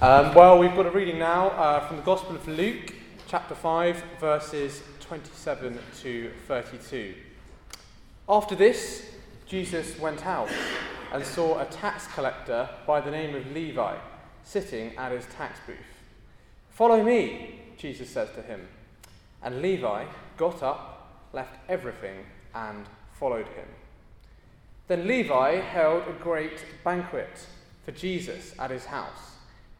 Um, well, we've got a reading now uh, from the Gospel of Luke, chapter 5, verses 27 to 32. After this, Jesus went out and saw a tax collector by the name of Levi sitting at his tax booth. Follow me, Jesus says to him. And Levi got up, left everything, and followed him. Then Levi held a great banquet for Jesus at his house,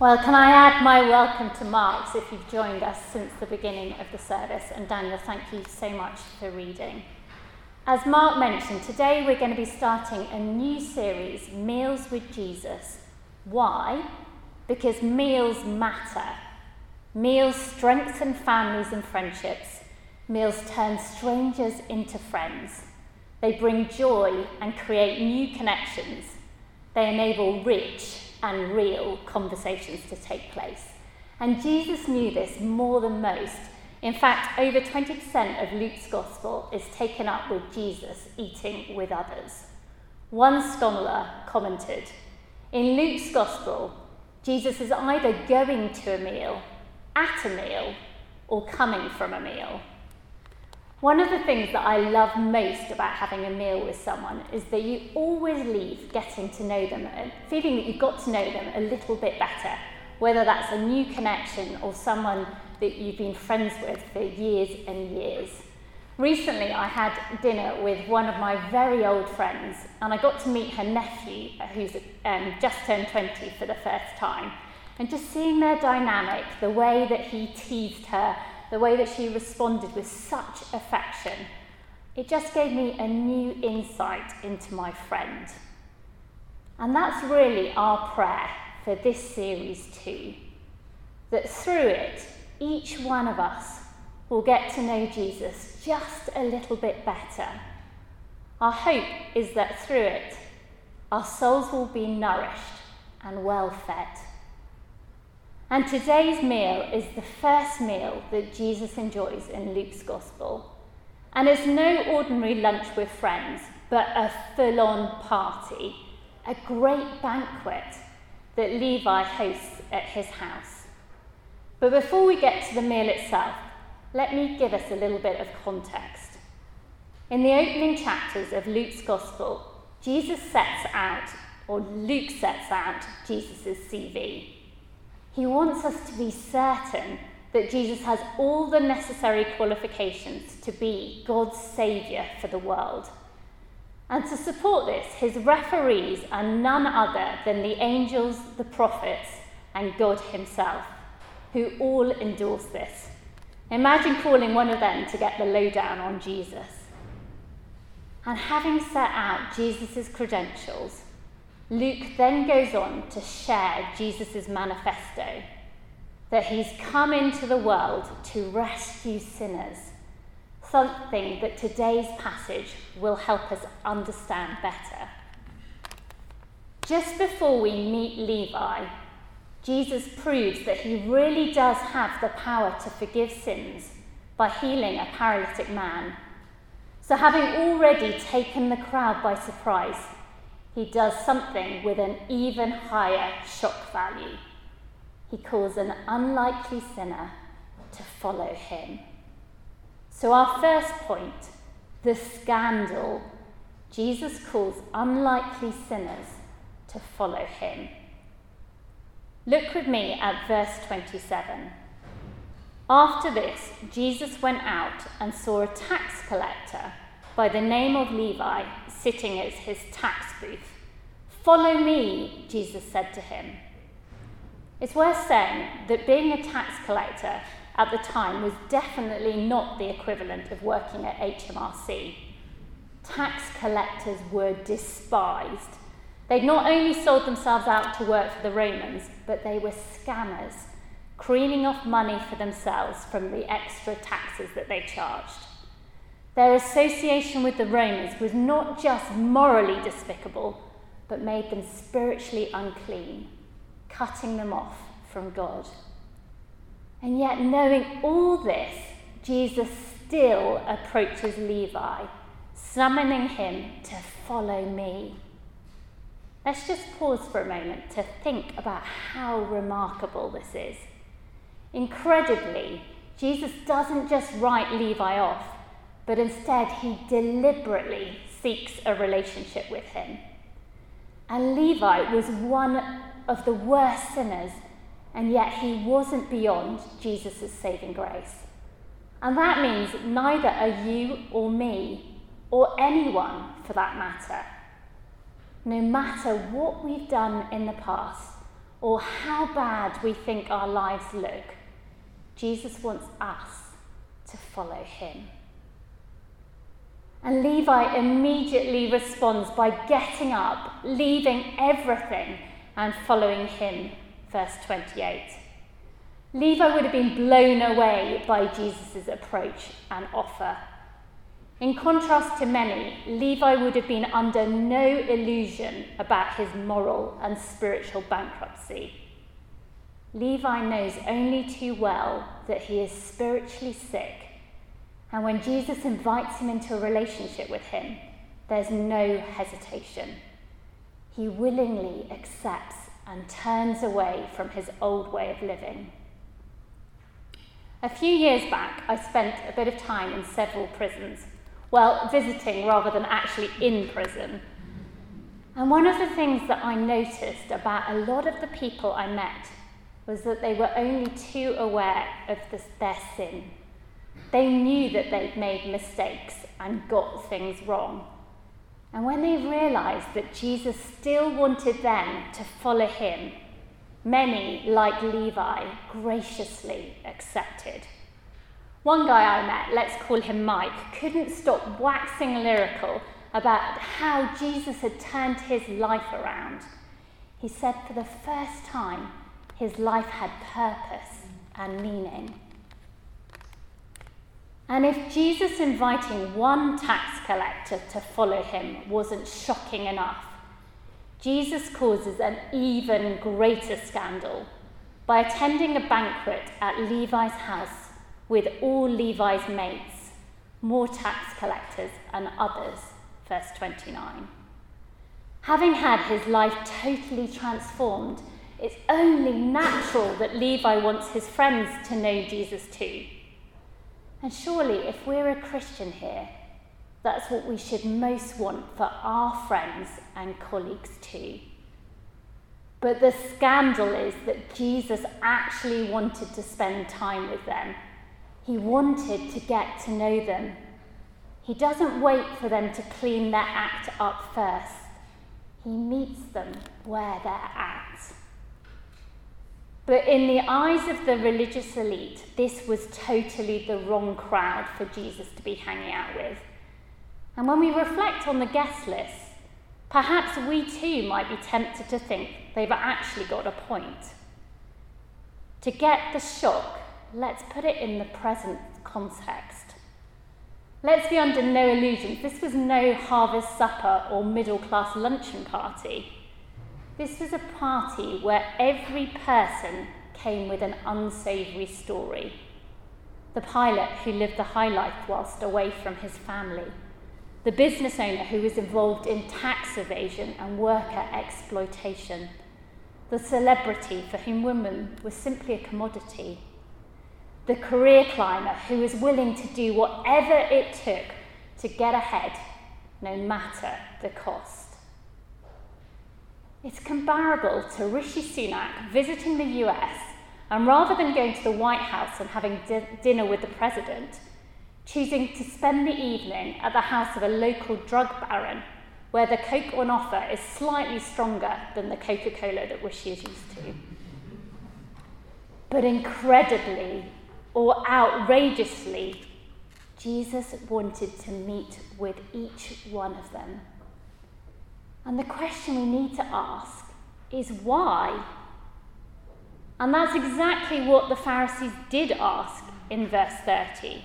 Well, can I add my welcome to Mark's if you've joined us since the beginning of the service? And Daniel, thank you so much for reading. As Mark mentioned, today we're going to be starting a new series, Meals with Jesus. Why? Because meals matter. Meals strengthen families and friendships. Meals turn strangers into friends. They bring joy and create new connections. They enable rich and real conversations to take place. And Jesus knew this more than most. In fact, over 20% of Luke's gospel is taken up with Jesus eating with others. One scholar commented In Luke's gospel, Jesus is either going to a meal, at a meal, or coming from a meal. One of the things that I love most about having a meal with someone is that you always leave getting to know them, and feeling that you've got to know them a little bit better, whether that's a new connection or someone that you've been friends with for years and years. Recently, I had dinner with one of my very old friends, and I got to meet her nephew, who's um, just turned 20 for the first time. And just seeing their dynamic, the way that he teased her, the way that she responded with such affection, it just gave me a new insight into my friend. And that's really our prayer for this series too. That through it, each one of us will get to know Jesus just a little bit better. Our hope is that through it, our souls will be nourished and well fed. And today's meal is the first meal that Jesus enjoys in Luke's Gospel. And it's no ordinary lunch with friends, but a full on party, a great banquet that Levi hosts at his house. But before we get to the meal itself, let me give us a little bit of context. In the opening chapters of Luke's Gospel, Jesus sets out, or Luke sets out, Jesus' CV. He wants us to be certain that Jesus has all the necessary qualifications to be God's Saviour for the world. And to support this, his referees are none other than the angels, the prophets, and God Himself, who all endorse this. Imagine calling one of them to get the lowdown on Jesus. And having set out Jesus' credentials, Luke then goes on to share Jesus' manifesto that he's come into the world to rescue sinners, something that today's passage will help us understand better. Just before we meet Levi, Jesus proves that he really does have the power to forgive sins by healing a paralytic man. So, having already taken the crowd by surprise, he does something with an even higher shock value. He calls an unlikely sinner to follow him. So, our first point the scandal. Jesus calls unlikely sinners to follow him. Look with me at verse 27. After this, Jesus went out and saw a tax collector by the name of Levi sitting at his tax booth. Follow me, Jesus said to him. It's worth saying that being a tax collector at the time was definitely not the equivalent of working at HMRC. Tax collectors were despised They'd not only sold themselves out to work for the Romans, but they were scammers. creaming off money for themselves from the extra taxes that they charged. Their association with the Romans was not just morally despicable, but made them spiritually unclean, cutting them off from God. And yet, knowing all this, Jesus still approaches Levi, summoning him to follow me. Let's just pause for a moment to think about how remarkable this is. Incredibly, Jesus doesn't just write Levi off, but instead he deliberately seeks a relationship with him. And Levi was one of the worst sinners, and yet he wasn't beyond Jesus' saving grace. And that means neither are you or me, or anyone for that matter. No matter what we've done in the past, or how bad we think our lives look, Jesus wants us to follow him. And Levi immediately responds by getting up, leaving everything, and following him. Verse 28. Levi would have been blown away by Jesus' approach and offer. In contrast to many, Levi would have been under no illusion about his moral and spiritual bankruptcy. Levi knows only too well that he is spiritually sick, and when Jesus invites him into a relationship with him, there's no hesitation. He willingly accepts and turns away from his old way of living. A few years back, I spent a bit of time in several prisons, well, visiting rather than actually in prison. And one of the things that I noticed about a lot of the people I met was that they were only too aware of their sin. They knew that they'd made mistakes and got things wrong. And when they realized that Jesus still wanted them to follow him, many, like Levi, graciously accepted. One guy I met, let's call him Mike, couldn't stop waxing lyrical about how Jesus had turned his life around. He said for the first time, his life had purpose and meaning. And if Jesus inviting one tax collector to follow him wasn't shocking enough, Jesus causes an even greater scandal by attending a banquet at Levi's house with all Levi's mates, more tax collectors and others. Verse 29. Having had his life totally transformed, it's only natural that Levi wants his friends to know Jesus too. And surely, if we're a Christian here, that's what we should most want for our friends and colleagues too. But the scandal is that Jesus actually wanted to spend time with them. He wanted to get to know them. He doesn't wait for them to clean their act up first. He meets them where they're at. But in the eyes of the religious elite, this was totally the wrong crowd for Jesus to be hanging out with. And when we reflect on the guest list, perhaps we too might be tempted to think they've actually got a point. To get the shock, let's put it in the present context. Let's be under no illusions, this was no harvest supper or middle class luncheon party. This was a party where every person came with an unsavoury story. The pilot who lived the high life whilst away from his family. The business owner who was involved in tax evasion and worker exploitation. The celebrity for whom women were simply a commodity. The career climber who was willing to do whatever it took to get ahead, no matter the cost. It's comparable to Rishi Sunak visiting the US and rather than going to the White House and having di- dinner with the president, choosing to spend the evening at the house of a local drug baron where the Coke on offer is slightly stronger than the Coca Cola that Rishi is used to. But incredibly or outrageously, Jesus wanted to meet with each one of them and the question we need to ask is why? And that's exactly what the Pharisees did ask in verse 30.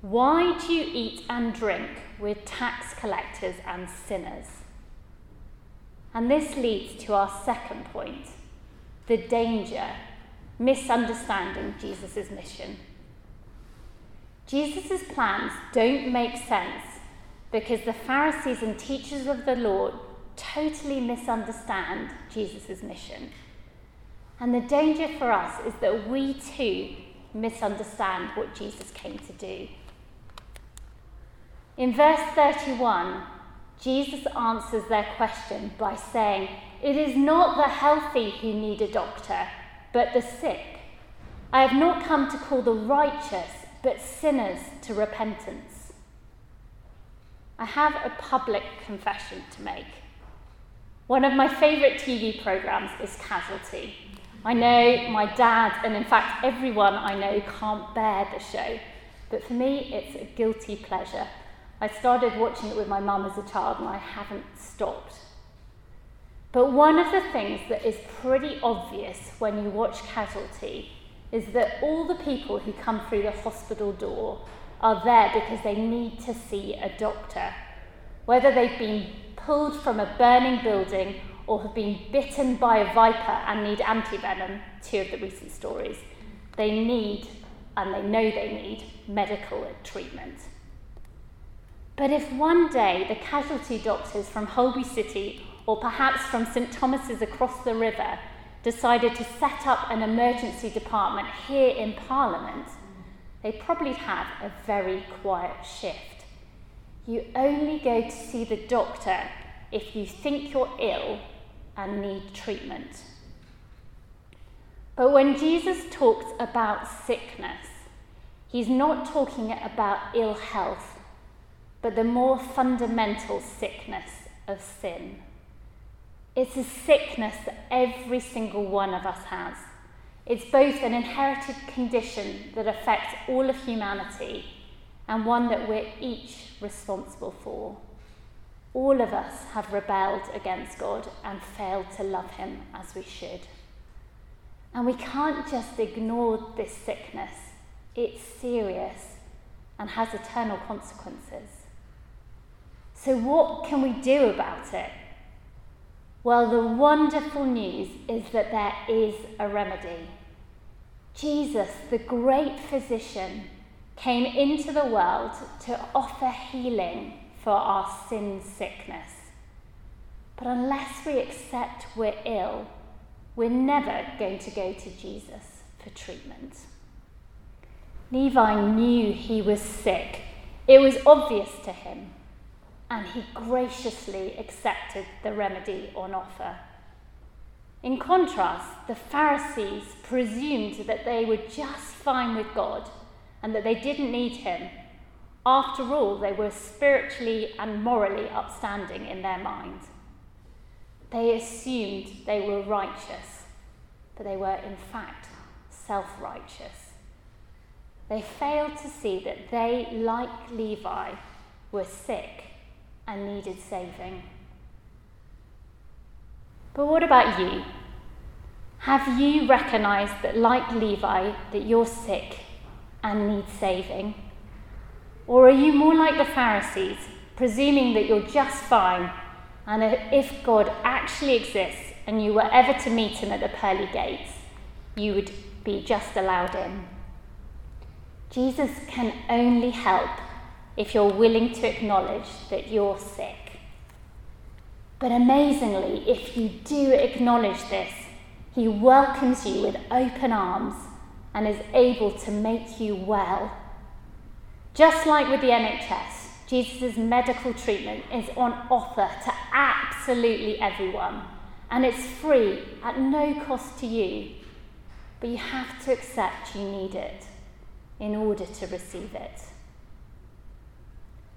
Why do you eat and drink with tax collectors and sinners? And this leads to our second point the danger, misunderstanding Jesus' mission. Jesus' plans don't make sense because the Pharisees and teachers of the law totally misunderstand Jesus' mission. And the danger for us is that we too misunderstand what Jesus came to do. In verse 31, Jesus answers their question by saying, It is not the healthy who need a doctor, but the sick. I have not come to call the righteous, but sinners to repentance. I have a public confession to make. One of my favourite TV programmes is Casualty. I know my dad, and in fact everyone I know, can't bear the show, but for me it's a guilty pleasure. I started watching it with my mum as a child and I haven't stopped. But one of the things that is pretty obvious when you watch Casualty is that all the people who come through the hospital door are there because they need to see a doctor. Whether they've been pulled from a burning building or have been bitten by a viper and need antivenom, two of the recent stories, they need, and they know they need, medical treatment. But if one day the casualty doctors from Holby City or perhaps from St Thomas's across the river decided to set up an emergency department here in Parliament, they probably have a very quiet shift. You only go to see the doctor if you think you're ill and need treatment. But when Jesus talks about sickness, he's not talking about ill health, but the more fundamental sickness of sin. It's a sickness that every single one of us has. It's both an inherited condition that affects all of humanity and one that we're each responsible for. All of us have rebelled against God and failed to love Him as we should. And we can't just ignore this sickness, it's serious and has eternal consequences. So, what can we do about it? Well, the wonderful news is that there is a remedy. Jesus, the great physician, came into the world to offer healing for our sin sickness. But unless we accept we're ill, we're never going to go to Jesus for treatment. Levi knew he was sick. It was obvious to him, and he graciously accepted the remedy on offer. In contrast, the Pharisees presumed that they were just fine with God and that they didn't need him after all, they were spiritually and morally upstanding in their mind. They assumed they were righteous, but they were in fact self righteous. They failed to see that they, like Levi, were sick and needed saving. But what about you? Have you recognized that, like Levi, that you're sick and need saving? Or are you more like the Pharisees, presuming that you're just fine, and if God actually exists and you were ever to meet him at the pearly gates, you would be just allowed in? Jesus can only help if you're willing to acknowledge that you're sick. But amazingly, if you do acknowledge this, he welcomes you with open arms and is able to make you well just like with the NHS, Jesus' medical treatment is on offer to absolutely everyone, and it's free at no cost to you. But you have to accept you need it in order to receive it.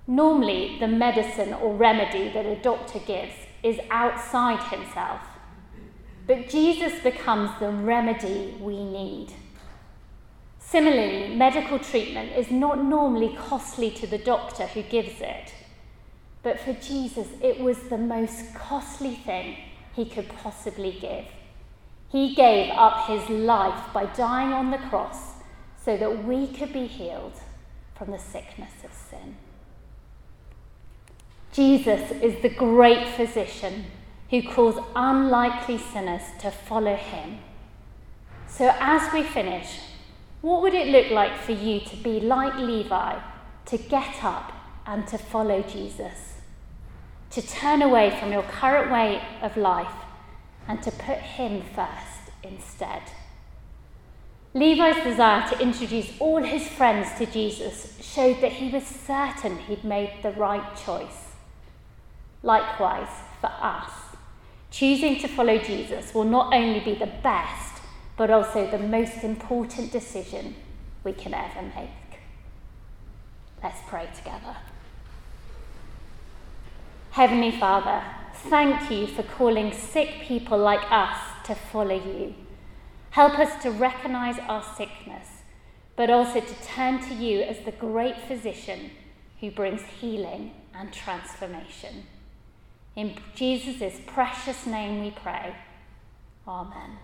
Normally, the medicine or remedy that a doctor gives is outside himself, but Jesus becomes the remedy we need. Similarly, medical treatment is not normally costly to the doctor who gives it, but for Jesus, it was the most costly thing he could possibly give. He gave up his life by dying on the cross so that we could be healed from the sickness of sin. Jesus is the great physician who calls unlikely sinners to follow him. So, as we finish, what would it look like for you to be like Levi, to get up and to follow Jesus? To turn away from your current way of life and to put him first instead. Levi's desire to introduce all his friends to Jesus showed that he was certain he'd made the right choice. Likewise, for us, choosing to follow Jesus will not only be the best, but also the most important decision we can ever make. Let's pray together. Heavenly Father, thank you for calling sick people like us to follow you. Help us to recognize our sickness, but also to turn to you as the great physician who brings healing and transformation. In Jesus' precious name we pray. Amen.